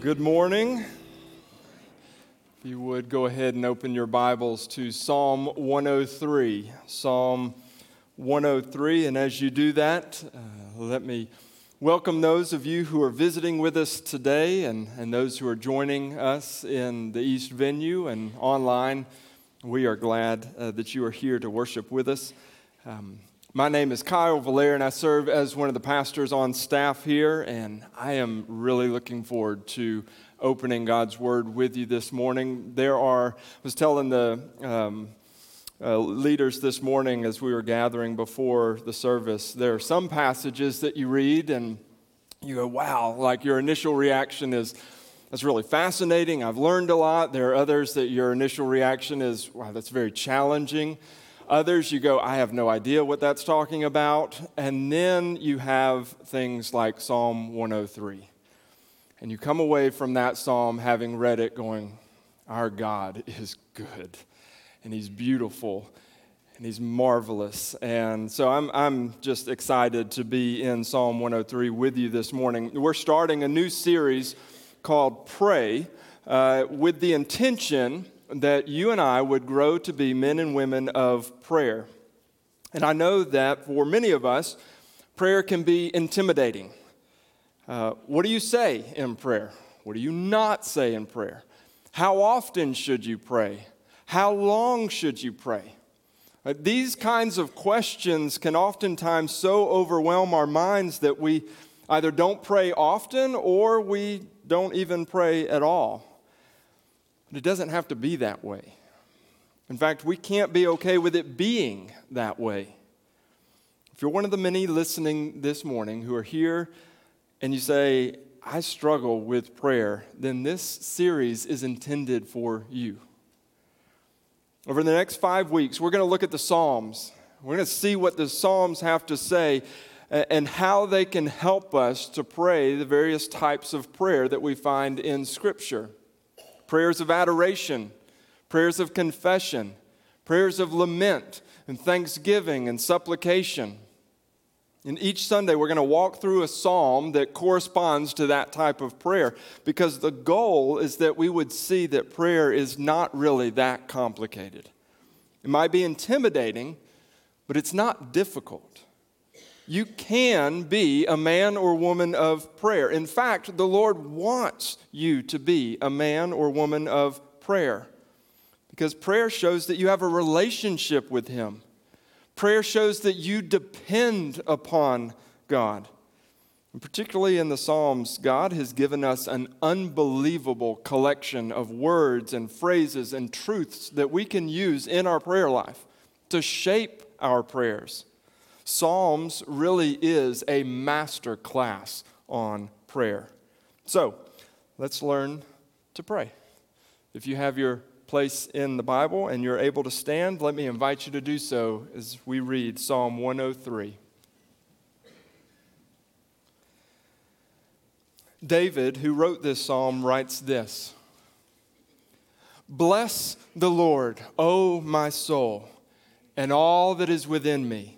Good morning. If you would go ahead and open your Bibles to Psalm 103. Psalm 103. And as you do that, uh, let me welcome those of you who are visiting with us today and, and those who are joining us in the East venue and online. We are glad uh, that you are here to worship with us. Um, my name is Kyle Valer, and I serve as one of the pastors on staff here, and I am really looking forward to opening God's Word with you this morning. There are, I was telling the um, uh, leaders this morning as we were gathering before the service, there are some passages that you read and you go, wow, like your initial reaction is, that's really fascinating. I've learned a lot. There are others that your initial reaction is, wow, that's very challenging. Others, you go, I have no idea what that's talking about. And then you have things like Psalm 103. And you come away from that psalm having read it going, Our God is good, and He's beautiful, and He's marvelous. And so I'm, I'm just excited to be in Psalm 103 with you this morning. We're starting a new series called Pray uh, with the intention that you and I would grow to be men and women of prayer. And I know that for many of us, prayer can be intimidating. Uh, what do you say in prayer? What do you not say in prayer? How often should you pray? How long should you pray? Uh, these kinds of questions can oftentimes so overwhelm our minds that we either don't pray often or we don't even pray at all. But it doesn't have to be that way. In fact, we can't be okay with it being that way. If you're one of the many listening this morning who are here and you say, I struggle with prayer, then this series is intended for you. Over the next five weeks, we're going to look at the Psalms. We're going to see what the Psalms have to say and how they can help us to pray the various types of prayer that we find in Scripture prayers of adoration, prayers of confession, prayers of lament and thanksgiving and supplication. And each Sunday, we're going to walk through a psalm that corresponds to that type of prayer because the goal is that we would see that prayer is not really that complicated. It might be intimidating, but it's not difficult. You can be a man or woman of prayer. In fact, the Lord wants you to be a man or woman of prayer because prayer shows that you have a relationship with Him. Prayer shows that you depend upon God. And particularly in the Psalms, God has given us an unbelievable collection of words and phrases and truths that we can use in our prayer life to shape our prayers. Psalms really is a master class on prayer. So, let's learn to pray. If you have your place in the Bible and you're able to stand, let me invite you to do so as we read Psalm 103. David, who wrote this psalm, writes this Bless the Lord, O my soul, and all that is within me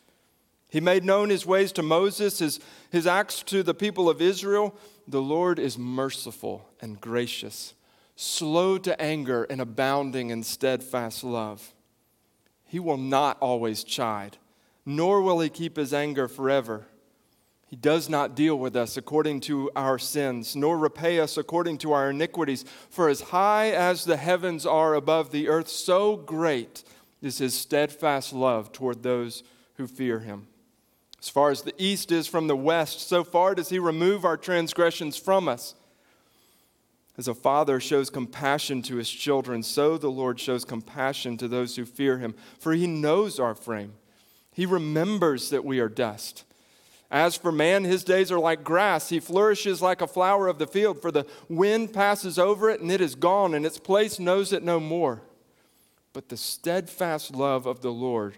He made known his ways to Moses, his, his acts to the people of Israel. The Lord is merciful and gracious, slow to anger and abounding in steadfast love. He will not always chide, nor will he keep his anger forever. He does not deal with us according to our sins, nor repay us according to our iniquities. For as high as the heavens are above the earth, so great is his steadfast love toward those who fear him. As far as the east is from the west, so far does he remove our transgressions from us. As a father shows compassion to his children, so the Lord shows compassion to those who fear him, for he knows our frame. He remembers that we are dust. As for man, his days are like grass. He flourishes like a flower of the field, for the wind passes over it and it is gone, and its place knows it no more. But the steadfast love of the Lord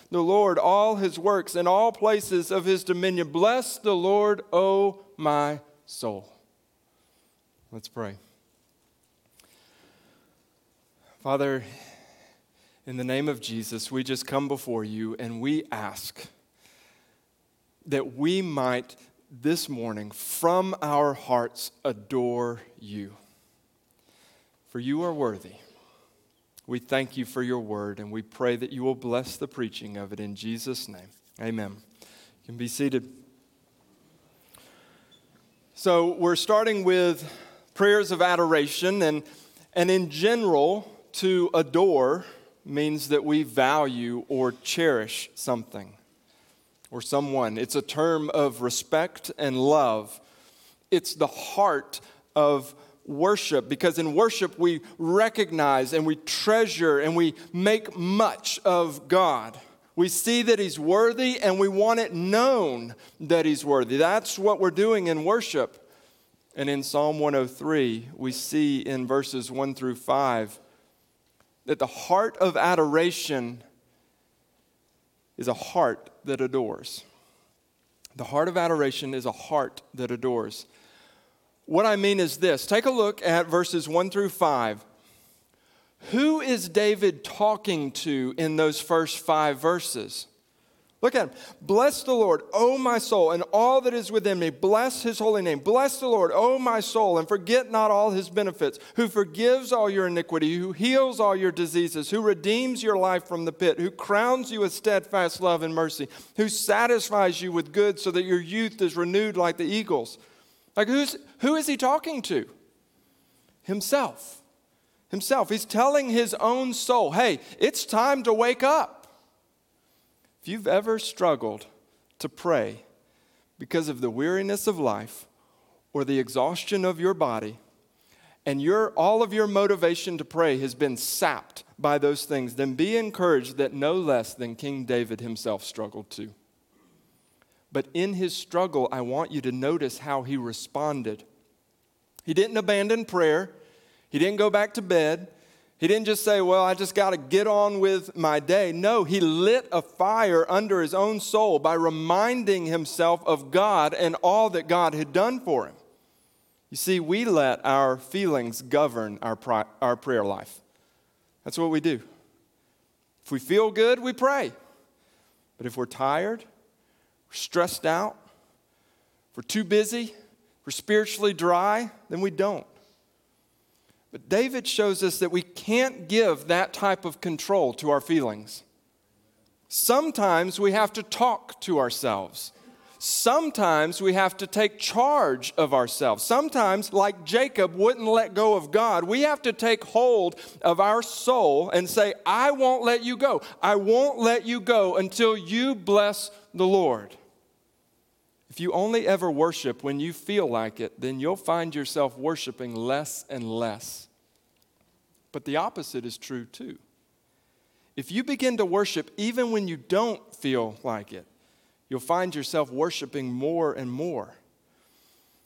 the Lord, all his works, in all places of his dominion. Bless the Lord, O my soul. Let's pray. Father, in the name of Jesus, we just come before you and we ask that we might this morning from our hearts adore you. For you are worthy. We thank you for your word and we pray that you will bless the preaching of it in Jesus' name. Amen. You can be seated. So, we're starting with prayers of adoration, and, and in general, to adore means that we value or cherish something or someone. It's a term of respect and love. It's the heart of worship because in worship we recognize and we treasure and we make much of God. We see that He's worthy and we want it known that He's worthy. That's what we're doing in worship. And in Psalm 103, we see in verses 1 through 5 that the heart of adoration is a heart that adores. The heart of adoration is a heart that adores. What I mean is this take a look at verses 1 through 5. Who is David talking to in those first five verses? Look at him. Bless the Lord, O my soul, and all that is within me. Bless his holy name. Bless the Lord, O my soul, and forget not all his benefits, who forgives all your iniquity, who heals all your diseases, who redeems your life from the pit, who crowns you with steadfast love and mercy, who satisfies you with good so that your youth is renewed like the eagles. Like, who's, who is he talking to? Himself. Himself. He's telling his own soul, hey, it's time to wake up. If you've ever struggled to pray because of the weariness of life or the exhaustion of your body, and your, all of your motivation to pray has been sapped by those things, then be encouraged that no less than King David himself struggled too. But in his struggle, I want you to notice how he responded. He didn't abandon prayer, he didn't go back to bed, he didn't just say, Well, I just got to get on with my day. No, he lit a fire under his own soul by reminding himself of God and all that God had done for him. You see, we let our feelings govern our, pri- our prayer life. That's what we do. If we feel good, we pray. But if we're tired, we're stressed out, if we're too busy, we're spiritually dry, then we don't. But David shows us that we can't give that type of control to our feelings. Sometimes we have to talk to ourselves. Sometimes we have to take charge of ourselves. Sometimes, like Jacob wouldn't let go of God, we have to take hold of our soul and say, I won't let you go. I won't let you go until you bless the Lord. If you only ever worship when you feel like it, then you'll find yourself worshiping less and less. But the opposite is true too. If you begin to worship even when you don't feel like it, you'll find yourself worshiping more and more.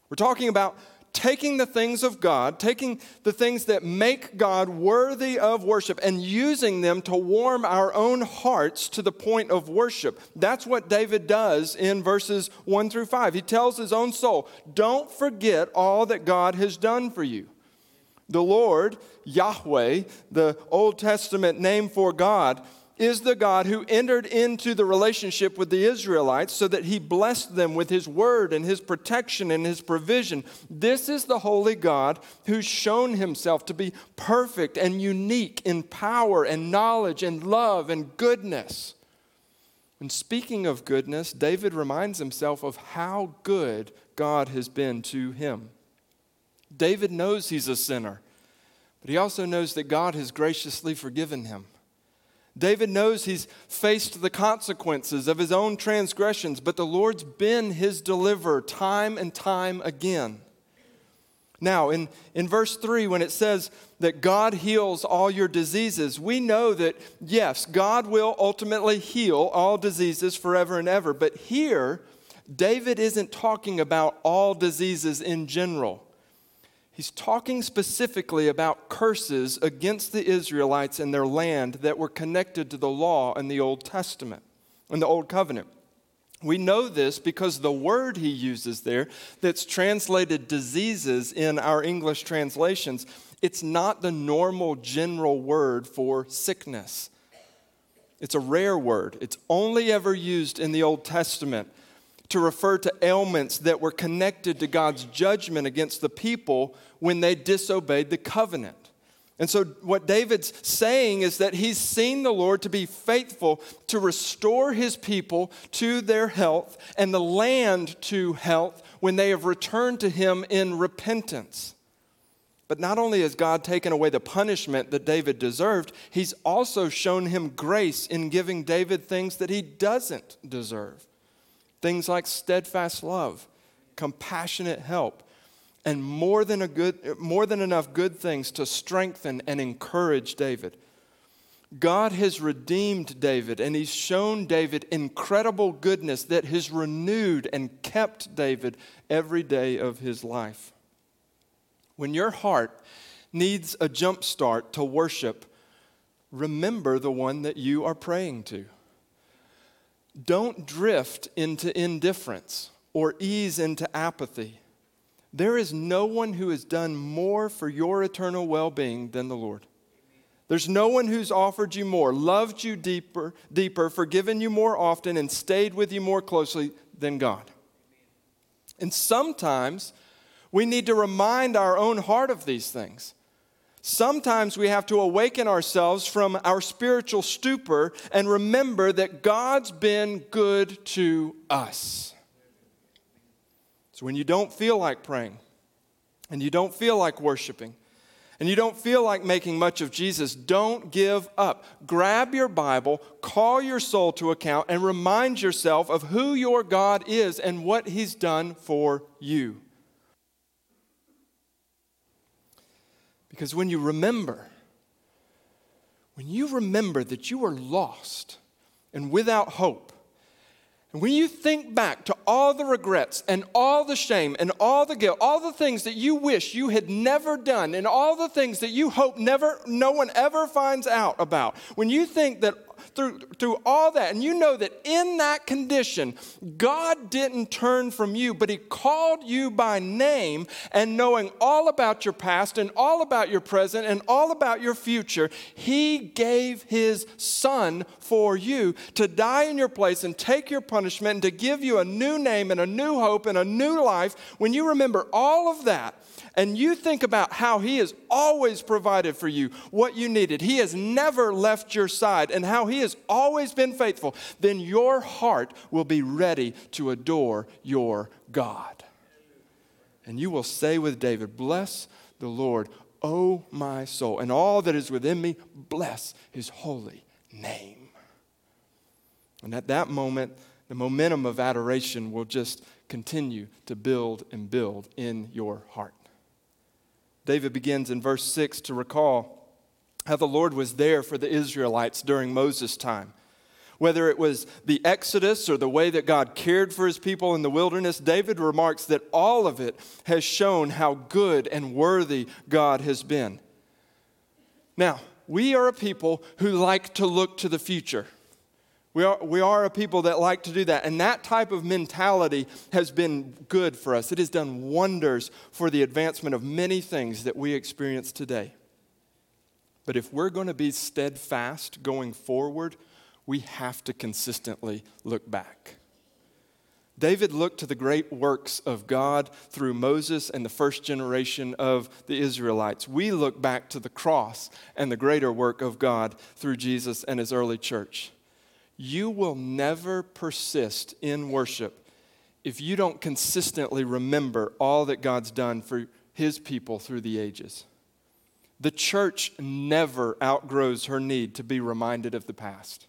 We're talking about taking the things of God, taking the things that make God worthy of worship, and using them to warm our own hearts to the point of worship. That's what David does in verses 1 through 5. He tells his own soul, Don't forget all that God has done for you. The Lord, Yahweh, the Old Testament name for God, is the God who entered into the relationship with the Israelites so that he blessed them with his word and his protection and his provision. This is the holy God who's shown himself to be perfect and unique in power and knowledge and love and goodness. When speaking of goodness, David reminds himself of how good God has been to him. David knows he's a sinner, but he also knows that God has graciously forgiven him. David knows he's faced the consequences of his own transgressions, but the Lord's been his deliverer time and time again. Now, in, in verse 3, when it says that God heals all your diseases, we know that, yes, God will ultimately heal all diseases forever and ever. But here, David isn't talking about all diseases in general. He's talking specifically about curses against the Israelites and their land that were connected to the law in the Old Testament, in the Old Covenant. We know this because the word he uses there, that's translated diseases in our English translations, it's not the normal general word for sickness. It's a rare word. It's only ever used in the Old Testament to refer to ailments that were connected to God's judgment against the people when they disobeyed the covenant. And so, what David's saying is that he's seen the Lord to be faithful to restore his people to their health and the land to health when they have returned to him in repentance. But not only has God taken away the punishment that David deserved, he's also shown him grace in giving David things that he doesn't deserve. Things like steadfast love, compassionate help, and more than, a good, more than enough good things to strengthen and encourage David. God has redeemed David and he's shown David incredible goodness that has renewed and kept David every day of his life. When your heart needs a jump start to worship, remember the one that you are praying to. Don't drift into indifference or ease into apathy. There is no one who has done more for your eternal well being than the Lord. There's no one who's offered you more, loved you deeper, deeper, forgiven you more often, and stayed with you more closely than God. And sometimes we need to remind our own heart of these things. Sometimes we have to awaken ourselves from our spiritual stupor and remember that God's been good to us. So when you don't feel like praying, and you don't feel like worshiping, and you don't feel like making much of Jesus, don't give up. Grab your Bible, call your soul to account, and remind yourself of who your God is and what He's done for you. Because when you remember, when you remember that you are lost and without hope, and when you think back to all the regrets and all the shame and all the guilt, all the things that you wish you had never done, and all the things that you hope never no one ever finds out about, when you think that through, through all that, and you know that in that condition, God didn't turn from you, but He called you by name, and knowing all about your past and all about your present and all about your future, He gave His Son for you to die in your place and take your punishment and to give you a new name and a new hope and a new life. When you remember all of that, and you think about how He has always provided for you what you needed, He has never left your side, and how He has always been faithful, then your heart will be ready to adore your God. And you will say with David, Bless the Lord, O my soul, and all that is within me, bless His holy name. And at that moment, the momentum of adoration will just continue to build and build in your heart. David begins in verse 6 to recall how the Lord was there for the Israelites during Moses' time. Whether it was the Exodus or the way that God cared for his people in the wilderness, David remarks that all of it has shown how good and worthy God has been. Now, we are a people who like to look to the future. We are, we are a people that like to do that. And that type of mentality has been good for us. It has done wonders for the advancement of many things that we experience today. But if we're going to be steadfast going forward, we have to consistently look back. David looked to the great works of God through Moses and the first generation of the Israelites. We look back to the cross and the greater work of God through Jesus and his early church. You will never persist in worship if you don't consistently remember all that God's done for his people through the ages. The church never outgrows her need to be reminded of the past.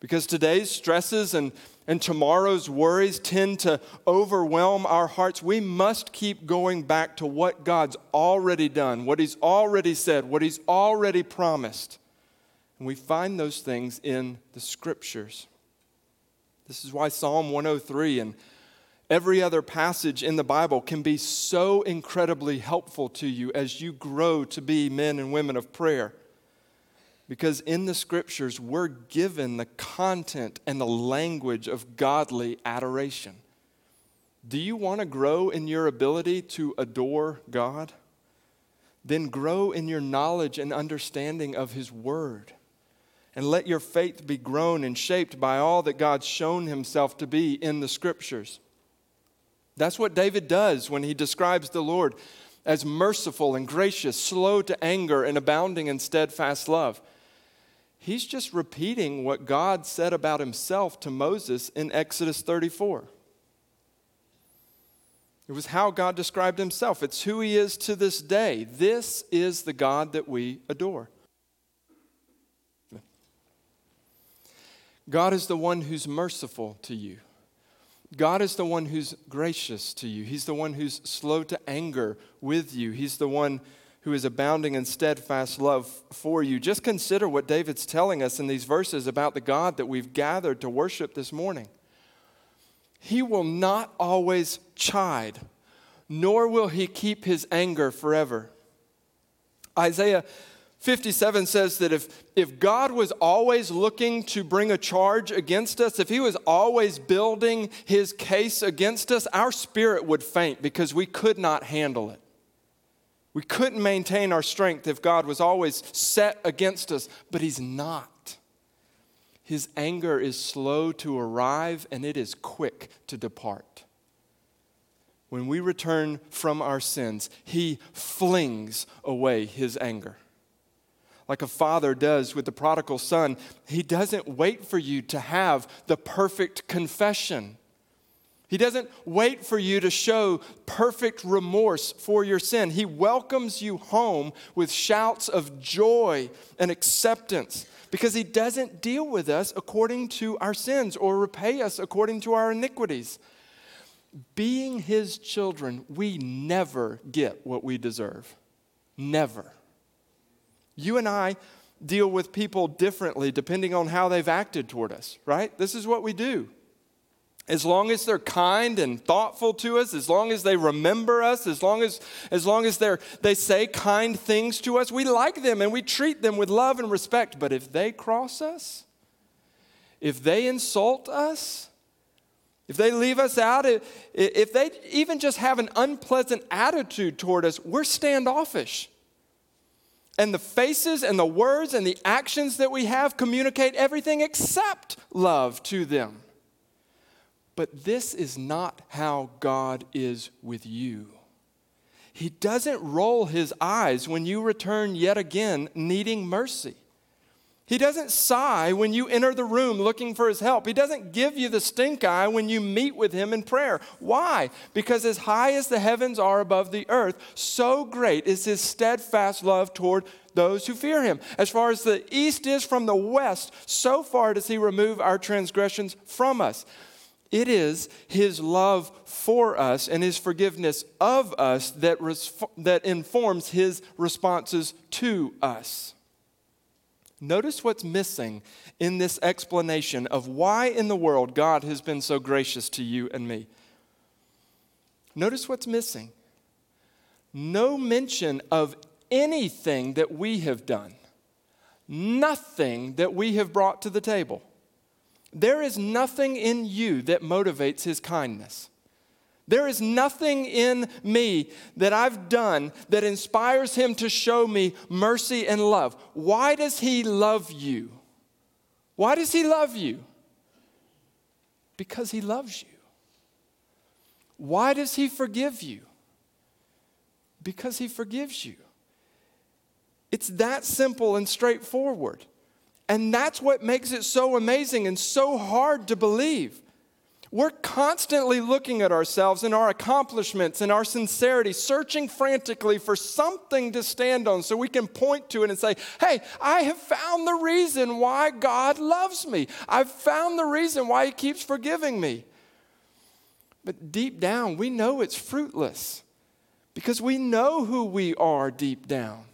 Because today's stresses and, and tomorrow's worries tend to overwhelm our hearts, we must keep going back to what God's already done, what He's already said, what He's already promised. And we find those things in the scriptures. This is why Psalm 103 and every other passage in the Bible can be so incredibly helpful to you as you grow to be men and women of prayer. Because in the scriptures, we're given the content and the language of godly adoration. Do you want to grow in your ability to adore God? Then grow in your knowledge and understanding of His Word. And let your faith be grown and shaped by all that God's shown Himself to be in the scriptures. That's what David does when he describes the Lord as merciful and gracious, slow to anger, and abounding in steadfast love. He's just repeating what God said about himself to Moses in Exodus 34. It was how God described himself. It's who he is to this day. This is the God that we adore. God is the one who's merciful to you. God is the one who's gracious to you. He's the one who's slow to anger with you. He's the one who is abounding in steadfast love for you. Just consider what David's telling us in these verses about the God that we've gathered to worship this morning. He will not always chide, nor will he keep his anger forever. Isaiah 57 says that if, if God was always looking to bring a charge against us, if He was always building His case against us, our spirit would faint because we could not handle it. We couldn't maintain our strength if God was always set against us, but He's not. His anger is slow to arrive and it is quick to depart. When we return from our sins, He flings away His anger like a father does with the prodigal son, he doesn't wait for you to have the perfect confession. He doesn't wait for you to show perfect remorse for your sin. He welcomes you home with shouts of joy and acceptance because he doesn't deal with us according to our sins or repay us according to our iniquities. Being his children, we never get what we deserve. Never. You and I deal with people differently depending on how they've acted toward us, right? This is what we do. As long as they're kind and thoughtful to us, as long as they remember us, as long as, as, long as they're, they say kind things to us, we like them and we treat them with love and respect. But if they cross us, if they insult us, if they leave us out, if they even just have an unpleasant attitude toward us, we're standoffish. And the faces and the words and the actions that we have communicate everything except love to them. But this is not how God is with you. He doesn't roll his eyes when you return yet again needing mercy. He doesn't sigh when you enter the room looking for his help. He doesn't give you the stink eye when you meet with him in prayer. Why? Because as high as the heavens are above the earth, so great is his steadfast love toward those who fear him. As far as the east is from the west, so far does he remove our transgressions from us. It is his love for us and his forgiveness of us that, res- that informs his responses to us. Notice what's missing in this explanation of why in the world God has been so gracious to you and me. Notice what's missing. No mention of anything that we have done, nothing that we have brought to the table. There is nothing in you that motivates his kindness. There is nothing in me that I've done that inspires him to show me mercy and love. Why does he love you? Why does he love you? Because he loves you. Why does he forgive you? Because he forgives you. It's that simple and straightforward. And that's what makes it so amazing and so hard to believe. We're constantly looking at ourselves and our accomplishments and our sincerity, searching frantically for something to stand on so we can point to it and say, Hey, I have found the reason why God loves me. I've found the reason why He keeps forgiving me. But deep down, we know it's fruitless because we know who we are deep down.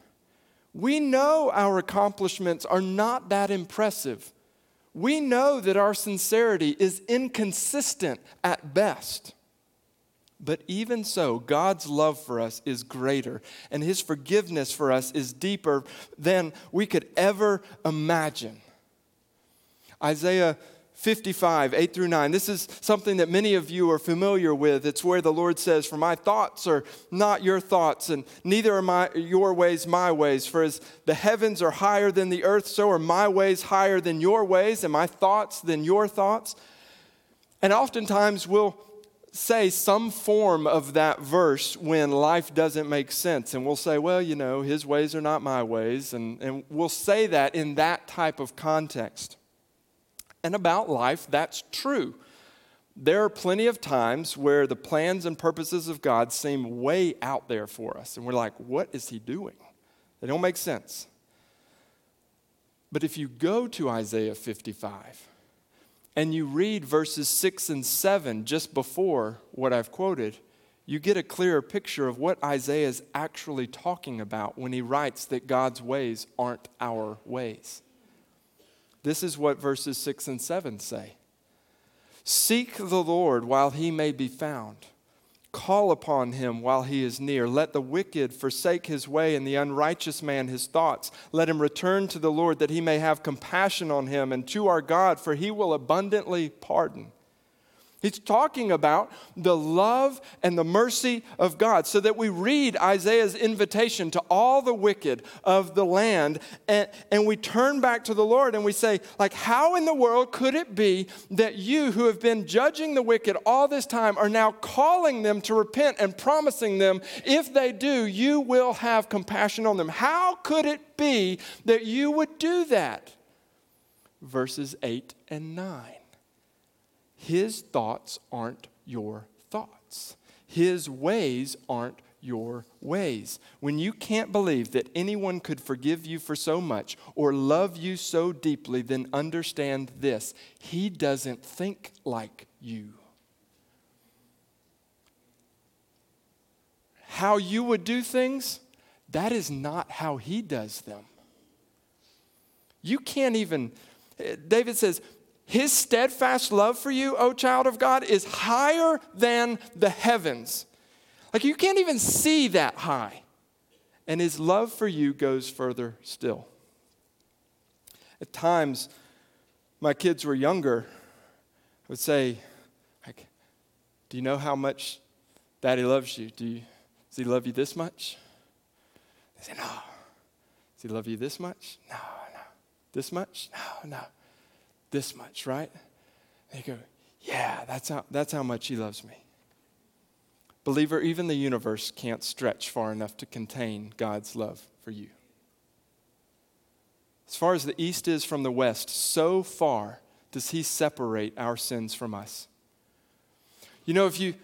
We know our accomplishments are not that impressive. We know that our sincerity is inconsistent at best. But even so, God's love for us is greater, and His forgiveness for us is deeper than we could ever imagine. Isaiah 55, 8 through 9. This is something that many of you are familiar with. It's where the Lord says, For my thoughts are not your thoughts, and neither are my, your ways my ways. For as the heavens are higher than the earth, so are my ways higher than your ways, and my thoughts than your thoughts. And oftentimes we'll say some form of that verse when life doesn't make sense. And we'll say, well, you know, his ways are not my ways. And, and we'll say that in that type of context and about life, that's true. There are plenty of times where the plans and purposes of God seem way out there for us, and we're like, what is He doing? They don't make sense. But if you go to Isaiah 55 and you read verses 6 and 7 just before what I've quoted, you get a clearer picture of what Isaiah is actually talking about when he writes that God's ways aren't our ways. This is what verses 6 and 7 say Seek the Lord while he may be found. Call upon him while he is near. Let the wicked forsake his way and the unrighteous man his thoughts. Let him return to the Lord that he may have compassion on him and to our God, for he will abundantly pardon. He's talking about the love and the mercy of God, so that we read Isaiah's invitation to all the wicked of the land, and, and we turn back to the Lord and we say, like, how in the world could it be that you who have been judging the wicked all this time are now calling them to repent and promising them, if they do, you will have compassion on them? How could it be that you would do that? Verses 8 and 9. His thoughts aren't your thoughts. His ways aren't your ways. When you can't believe that anyone could forgive you for so much or love you so deeply, then understand this He doesn't think like you. How you would do things, that is not how He does them. You can't even, David says, his steadfast love for you, O child of God, is higher than the heavens. Like you can't even see that high. And his love for you goes further still. At times, my kids were younger, I would say, like, do you know how much daddy loves you? Do you, does he love you this much? They say, no. Does he love you this much? No, no. This much? No, no this much, right? They go, yeah, that's how, that's how much he loves me. Believer, even the universe can't stretch far enough to contain God's love for you. As far as the east is from the west, so far does he separate our sins from us. You know, if you,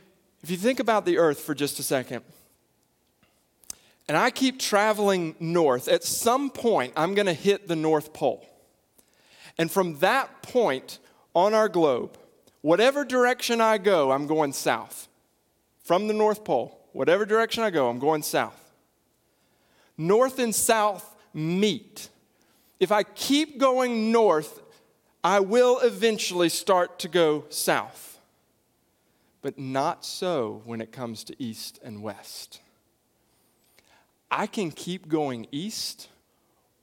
if you think about the earth for just a second, and I keep traveling north, at some point I'm going to hit the North Pole. And from that point on our globe, whatever direction I go, I'm going south. From the North Pole, whatever direction I go, I'm going south. North and south meet. If I keep going north, I will eventually start to go south. But not so when it comes to east and west. I can keep going east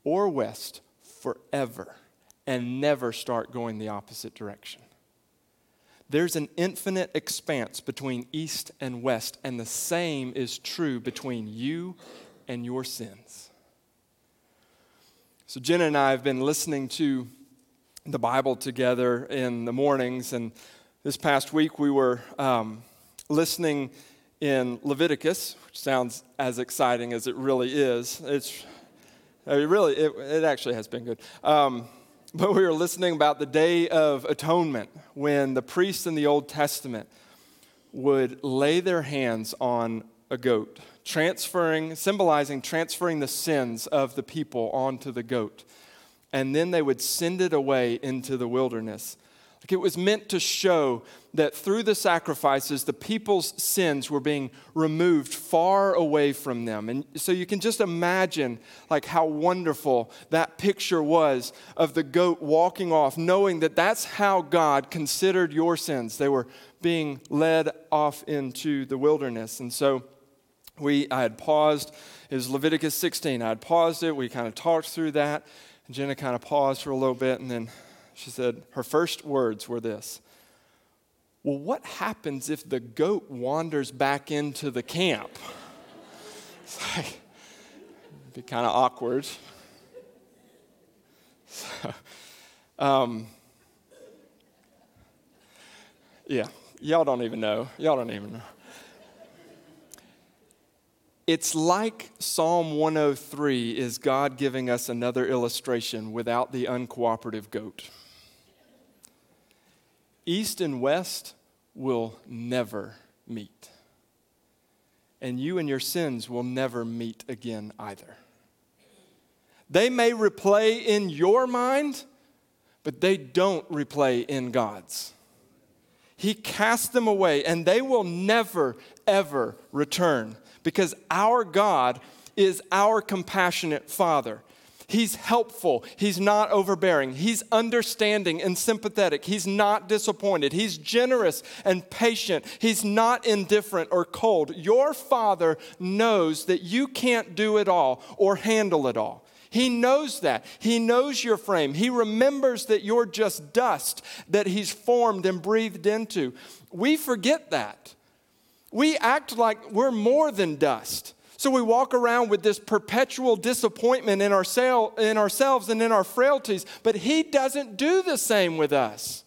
or west forever and never start going the opposite direction. There's an infinite expanse between east and west, and the same is true between you and your sins. So, Jenna and I have been listening to the Bible together in the mornings, and this past week we were um, listening in Leviticus, which sounds as exciting as it really is. It's it really, it, it actually has been good. Um, but we were listening about the Day of Atonement when the priests in the Old Testament would lay their hands on a goat, transferring, symbolizing transferring the sins of the people onto the goat. And then they would send it away into the wilderness. Like it was meant to show that through the sacrifices, the people's sins were being removed far away from them. And so you can just imagine like how wonderful that picture was of the goat walking off, knowing that that's how God considered your sins. They were being led off into the wilderness. And so we, I had paused. It was Leviticus 16. I had paused it. We kind of talked through that. Jenna kind of paused for a little bit, and then she said, her first words were this Well, what happens if the goat wanders back into the camp? It's like, it'd be kind of awkward. So, um, yeah, y'all don't even know. Y'all don't even know. It's like Psalm 103 is God giving us another illustration without the uncooperative goat. East and West will never meet. And you and your sins will never meet again either. They may replay in your mind, but they don't replay in God's. He cast them away, and they will never, ever return because our God is our compassionate Father. He's helpful. He's not overbearing. He's understanding and sympathetic. He's not disappointed. He's generous and patient. He's not indifferent or cold. Your Father knows that you can't do it all or handle it all. He knows that. He knows your frame. He remembers that you're just dust that He's formed and breathed into. We forget that. We act like we're more than dust. So we walk around with this perpetual disappointment in, in ourselves and in our frailties, but He doesn't do the same with us.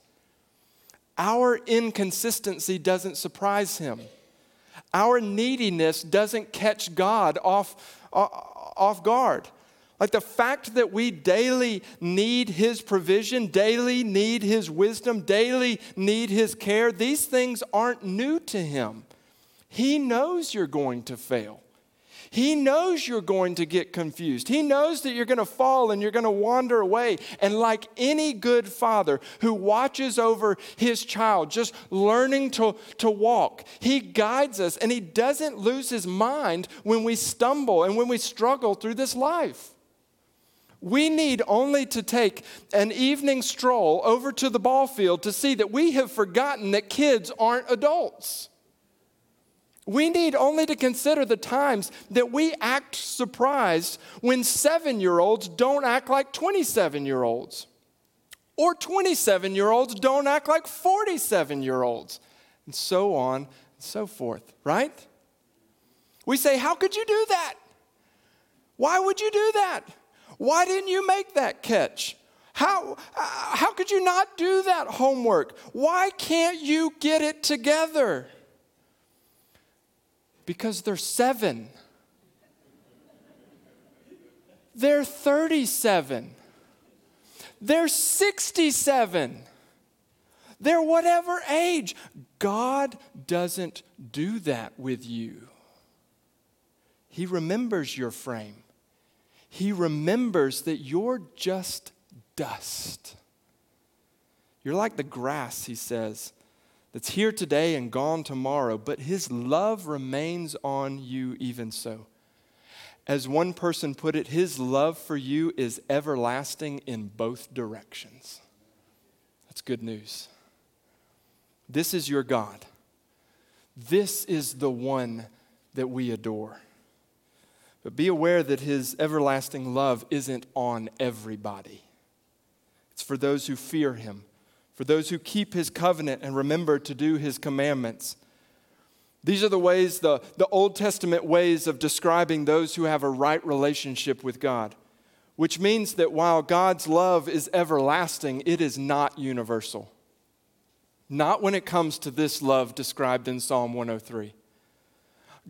Our inconsistency doesn't surprise Him. Our neediness doesn't catch God off, off guard. Like the fact that we daily need His provision, daily need His wisdom, daily need His care, these things aren't new to Him. He knows you're going to fail. He knows you're going to get confused. He knows that you're going to fall and you're going to wander away. And like any good father who watches over his child, just learning to, to walk, he guides us and he doesn't lose his mind when we stumble and when we struggle through this life. We need only to take an evening stroll over to the ball field to see that we have forgotten that kids aren't adults. We need only to consider the times that we act surprised when seven year olds don't act like 27 year olds, or 27 year olds don't act like 47 year olds, and so on and so forth, right? We say, How could you do that? Why would you do that? Why didn't you make that catch? How, uh, how could you not do that homework? Why can't you get it together? Because they're seven. They're 37. They're 67. They're whatever age. God doesn't do that with you. He remembers your frame. He remembers that you're just dust. You're like the grass, he says, that's here today and gone tomorrow, but his love remains on you even so. As one person put it, his love for you is everlasting in both directions. That's good news. This is your God. This is the one that we adore. But be aware that his everlasting love isn't on everybody, it's for those who fear him for those who keep his covenant and remember to do his commandments. These are the ways, the, the Old Testament ways of describing those who have a right relationship with God, which means that while God's love is everlasting, it is not universal. Not when it comes to this love described in Psalm 103.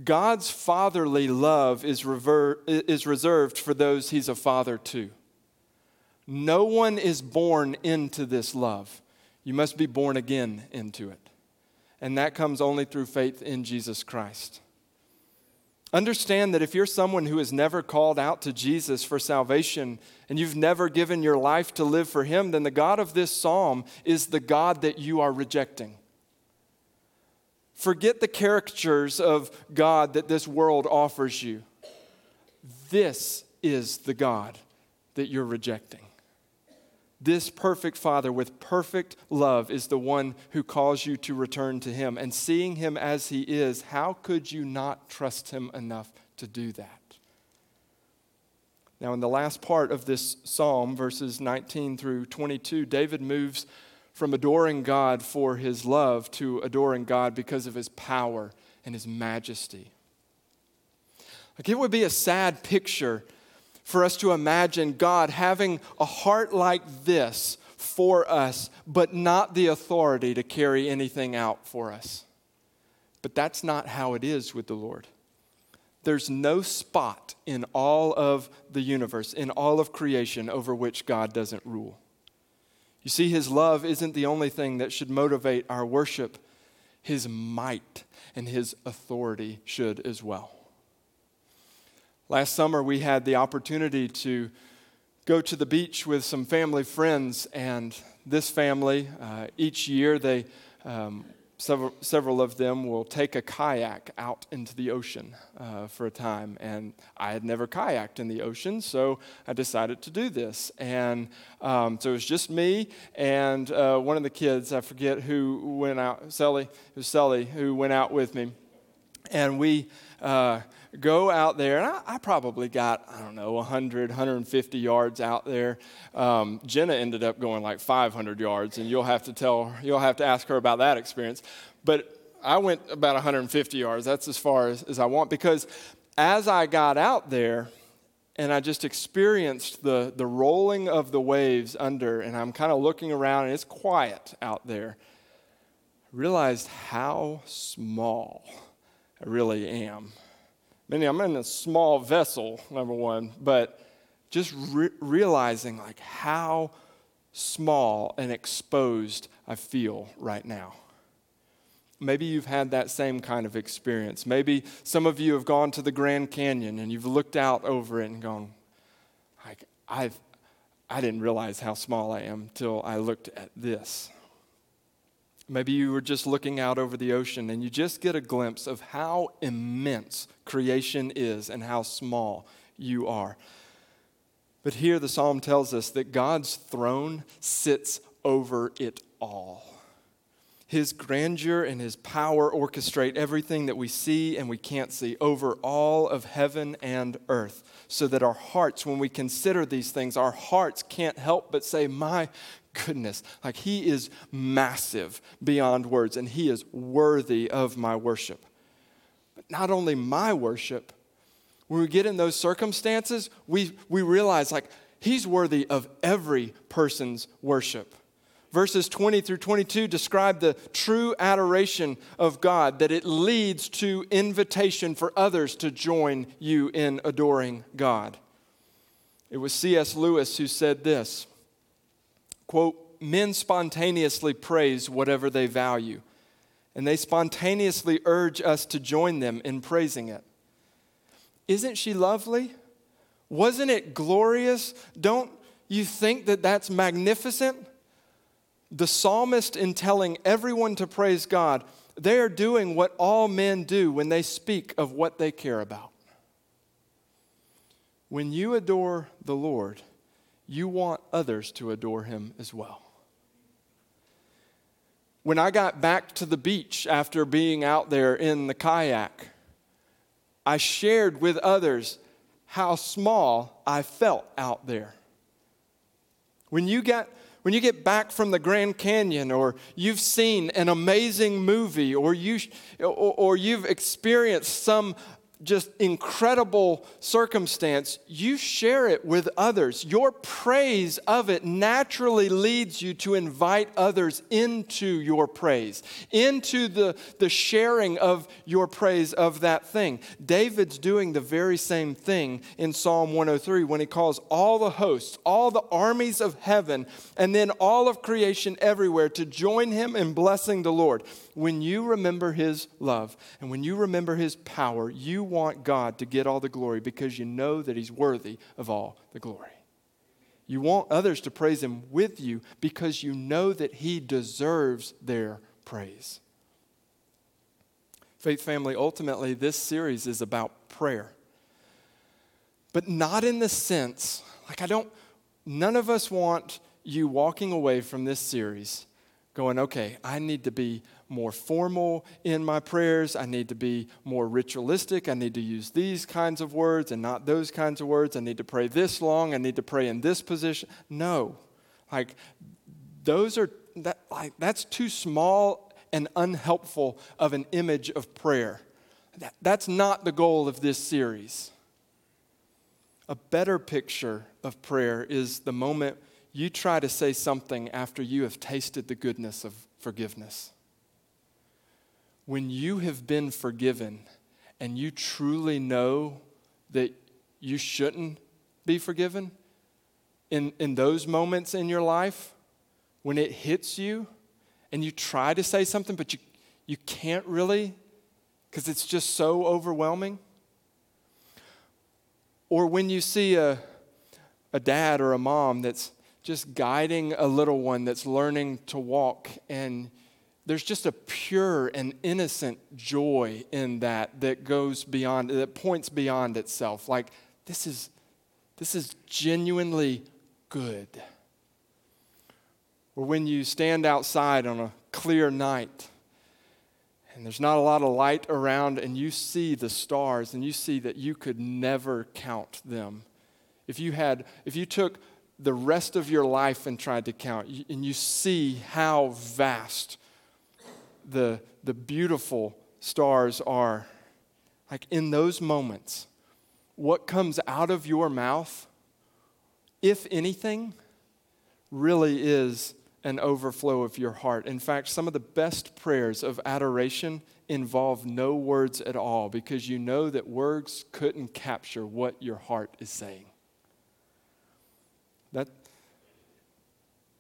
God's fatherly love is, rever- is reserved for those he's a father to. No one is born into this love. You must be born again into it. And that comes only through faith in Jesus Christ. Understand that if you're someone who has never called out to Jesus for salvation and you've never given your life to live for Him, then the God of this psalm is the God that you are rejecting. Forget the caricatures of God that this world offers you. This is the God that you're rejecting. This perfect Father with perfect love is the one who calls you to return to Him. And seeing Him as He is, how could you not trust Him enough to do that? Now, in the last part of this psalm, verses 19 through 22, David moves from adoring God for his love to adoring God because of his power and his majesty. Like it would be a sad picture for us to imagine God having a heart like this for us, but not the authority to carry anything out for us. But that's not how it is with the Lord. There's no spot in all of the universe, in all of creation, over which God doesn't rule. You see, His love isn't the only thing that should motivate our worship, His might and His authority should as well. Last summer, we had the opportunity to go to the beach with some family friends, and this family, uh, each year, they um, several, several of them will take a kayak out into the ocean uh, for a time. And I had never kayaked in the ocean, so I decided to do this. And um, so it was just me and uh, one of the kids, I forget who went out, Sally, it was Sully, who went out with me. And we, uh, go out there, and I, I, probably got, I don't know, 100, 150 yards out there. Um, Jenna ended up going like 500 yards, and you'll have to tell, you'll have to ask her about that experience. But I went about 150 yards. That's as far as, as I want because as I got out there, and I just experienced the, the rolling of the waves under, and I'm kind of looking around, and it's quiet out there. I realized how small I really am. Meaning, I'm in a small vessel, number one, but just re- realizing like how small and exposed I feel right now. Maybe you've had that same kind of experience. Maybe some of you have gone to the Grand Canyon and you've looked out over it and gone, like, I've, I didn't realize how small I am till I looked at this. Maybe you were just looking out over the ocean and you just get a glimpse of how immense creation is and how small you are. But here the psalm tells us that God's throne sits over it all. His grandeur and his power orchestrate everything that we see and we can't see over all of heaven and earth. So that our hearts, when we consider these things, our hearts can't help but say, My goodness, like he is massive beyond words and he is worthy of my worship. But not only my worship, when we get in those circumstances, we, we realize like he's worthy of every person's worship. Verses 20 through 22 describe the true adoration of God, that it leads to invitation for others to join you in adoring God. It was C.S. Lewis who said this quote, men spontaneously praise whatever they value, and they spontaneously urge us to join them in praising it. Isn't she lovely? Wasn't it glorious? Don't you think that that's magnificent? The psalmist, in telling everyone to praise God, they are doing what all men do when they speak of what they care about. When you adore the Lord, you want others to adore him as well. When I got back to the beach after being out there in the kayak, I shared with others how small I felt out there. When you get when you get back from the Grand Canyon or you've seen an amazing movie or you or, or you've experienced some just incredible circumstance, you share it with others. Your praise of it naturally leads you to invite others into your praise, into the, the sharing of your praise of that thing. David's doing the very same thing in Psalm 103 when he calls all the hosts, all the armies of heaven, and then all of creation everywhere to join him in blessing the Lord. When you remember his love and when you remember his power, you want God to get all the glory because you know that He's worthy of all the glory. You want others to praise Him with you because you know that He deserves their praise. Faith family, ultimately, this series is about prayer. But not in the sense, like, I don't, none of us want you walking away from this series going, okay, I need to be more formal in my prayers. I need to be more ritualistic. I need to use these kinds of words and not those kinds of words. I need to pray this long. I need to pray in this position. No. Like, those are, that, like, that's too small and unhelpful of an image of prayer. That, that's not the goal of this series. A better picture of prayer is the moment you try to say something after you have tasted the goodness of forgiveness when you have been forgiven and you truly know that you shouldn't be forgiven, in, in those moments in your life, when it hits you and you try to say something, but you, you can't really because it's just so overwhelming. Or when you see a, a dad or a mom that's just guiding a little one that's learning to walk and there's just a pure and innocent joy in that that goes beyond that points beyond itself. Like this is this is genuinely good. Or when you stand outside on a clear night and there's not a lot of light around and you see the stars and you see that you could never count them. If you had if you took the rest of your life and tried to count and you see how vast the, the beautiful stars are, like in those moments, what comes out of your mouth, if anything, really is an overflow of your heart. In fact, some of the best prayers of adoration involve no words at all because you know that words couldn't capture what your heart is saying. That,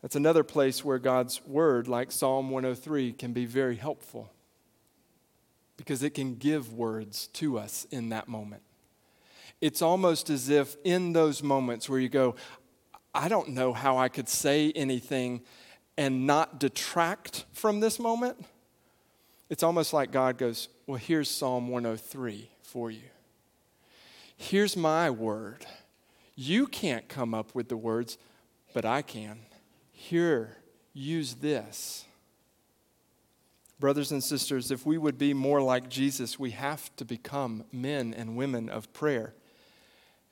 that's another place where God's word, like Psalm 103, can be very helpful because it can give words to us in that moment. It's almost as if in those moments where you go, I don't know how I could say anything and not detract from this moment. It's almost like God goes, Well, here's Psalm 103 for you. Here's my word. You can't come up with the words, but I can. Here, use this. Brothers and sisters, if we would be more like Jesus, we have to become men and women of prayer.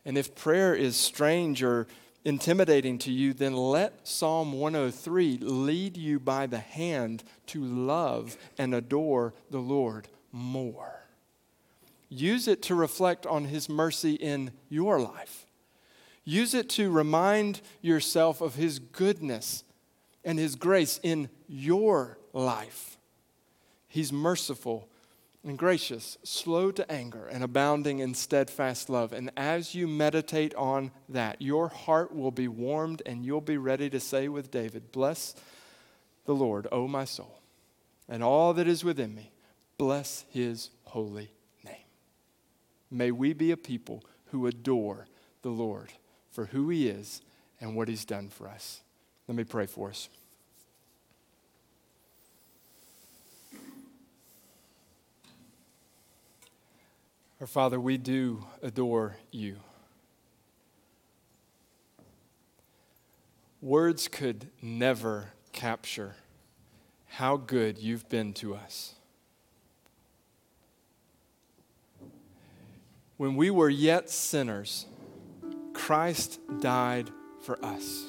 And if prayer is strange or intimidating to you, then let Psalm 103 lead you by the hand to love and adore the Lord more. Use it to reflect on His mercy in your life. Use it to remind yourself of His goodness and His grace in your life. He's merciful and gracious, slow to anger, and abounding in steadfast love. And as you meditate on that, your heart will be warmed and you'll be ready to say with David, Bless the Lord, O my soul, and all that is within me. Bless his holy name. May we be a people who adore the Lord for who He is and what He's done for us. Let me pray for us. Our Father, we do adore you. Words could never capture how good you've been to us. When we were yet sinners, Christ died for us.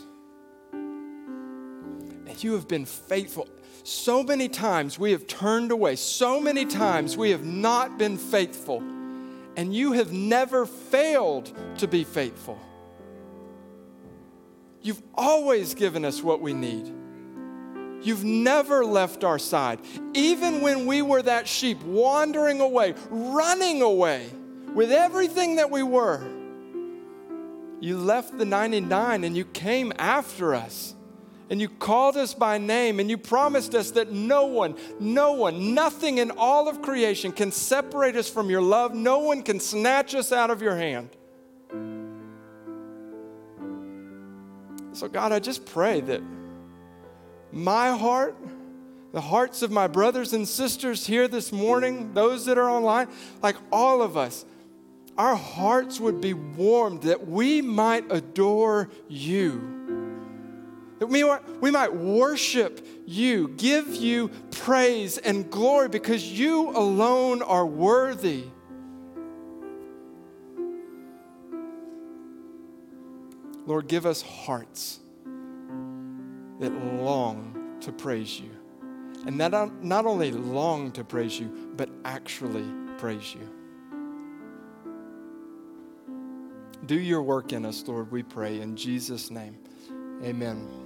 And you have been faithful. So many times we have turned away, so many times we have not been faithful. and you have never failed to be faithful. You've always given us what we need. You've never left our side. Even when we were that sheep wandering away, running away with everything that we were, you left the 99 and you came after us. And you called us by name and you promised us that no one, no one, nothing in all of creation can separate us from your love. No one can snatch us out of your hand. So, God, I just pray that my heart, the hearts of my brothers and sisters here this morning, those that are online, like all of us, our hearts would be warmed that we might adore you. That we, we might worship you, give you praise and glory because you alone are worthy. Lord, give us hearts that long to praise you. And that not only long to praise you, but actually praise you. Do your work in us, Lord, we pray. In Jesus' name, amen.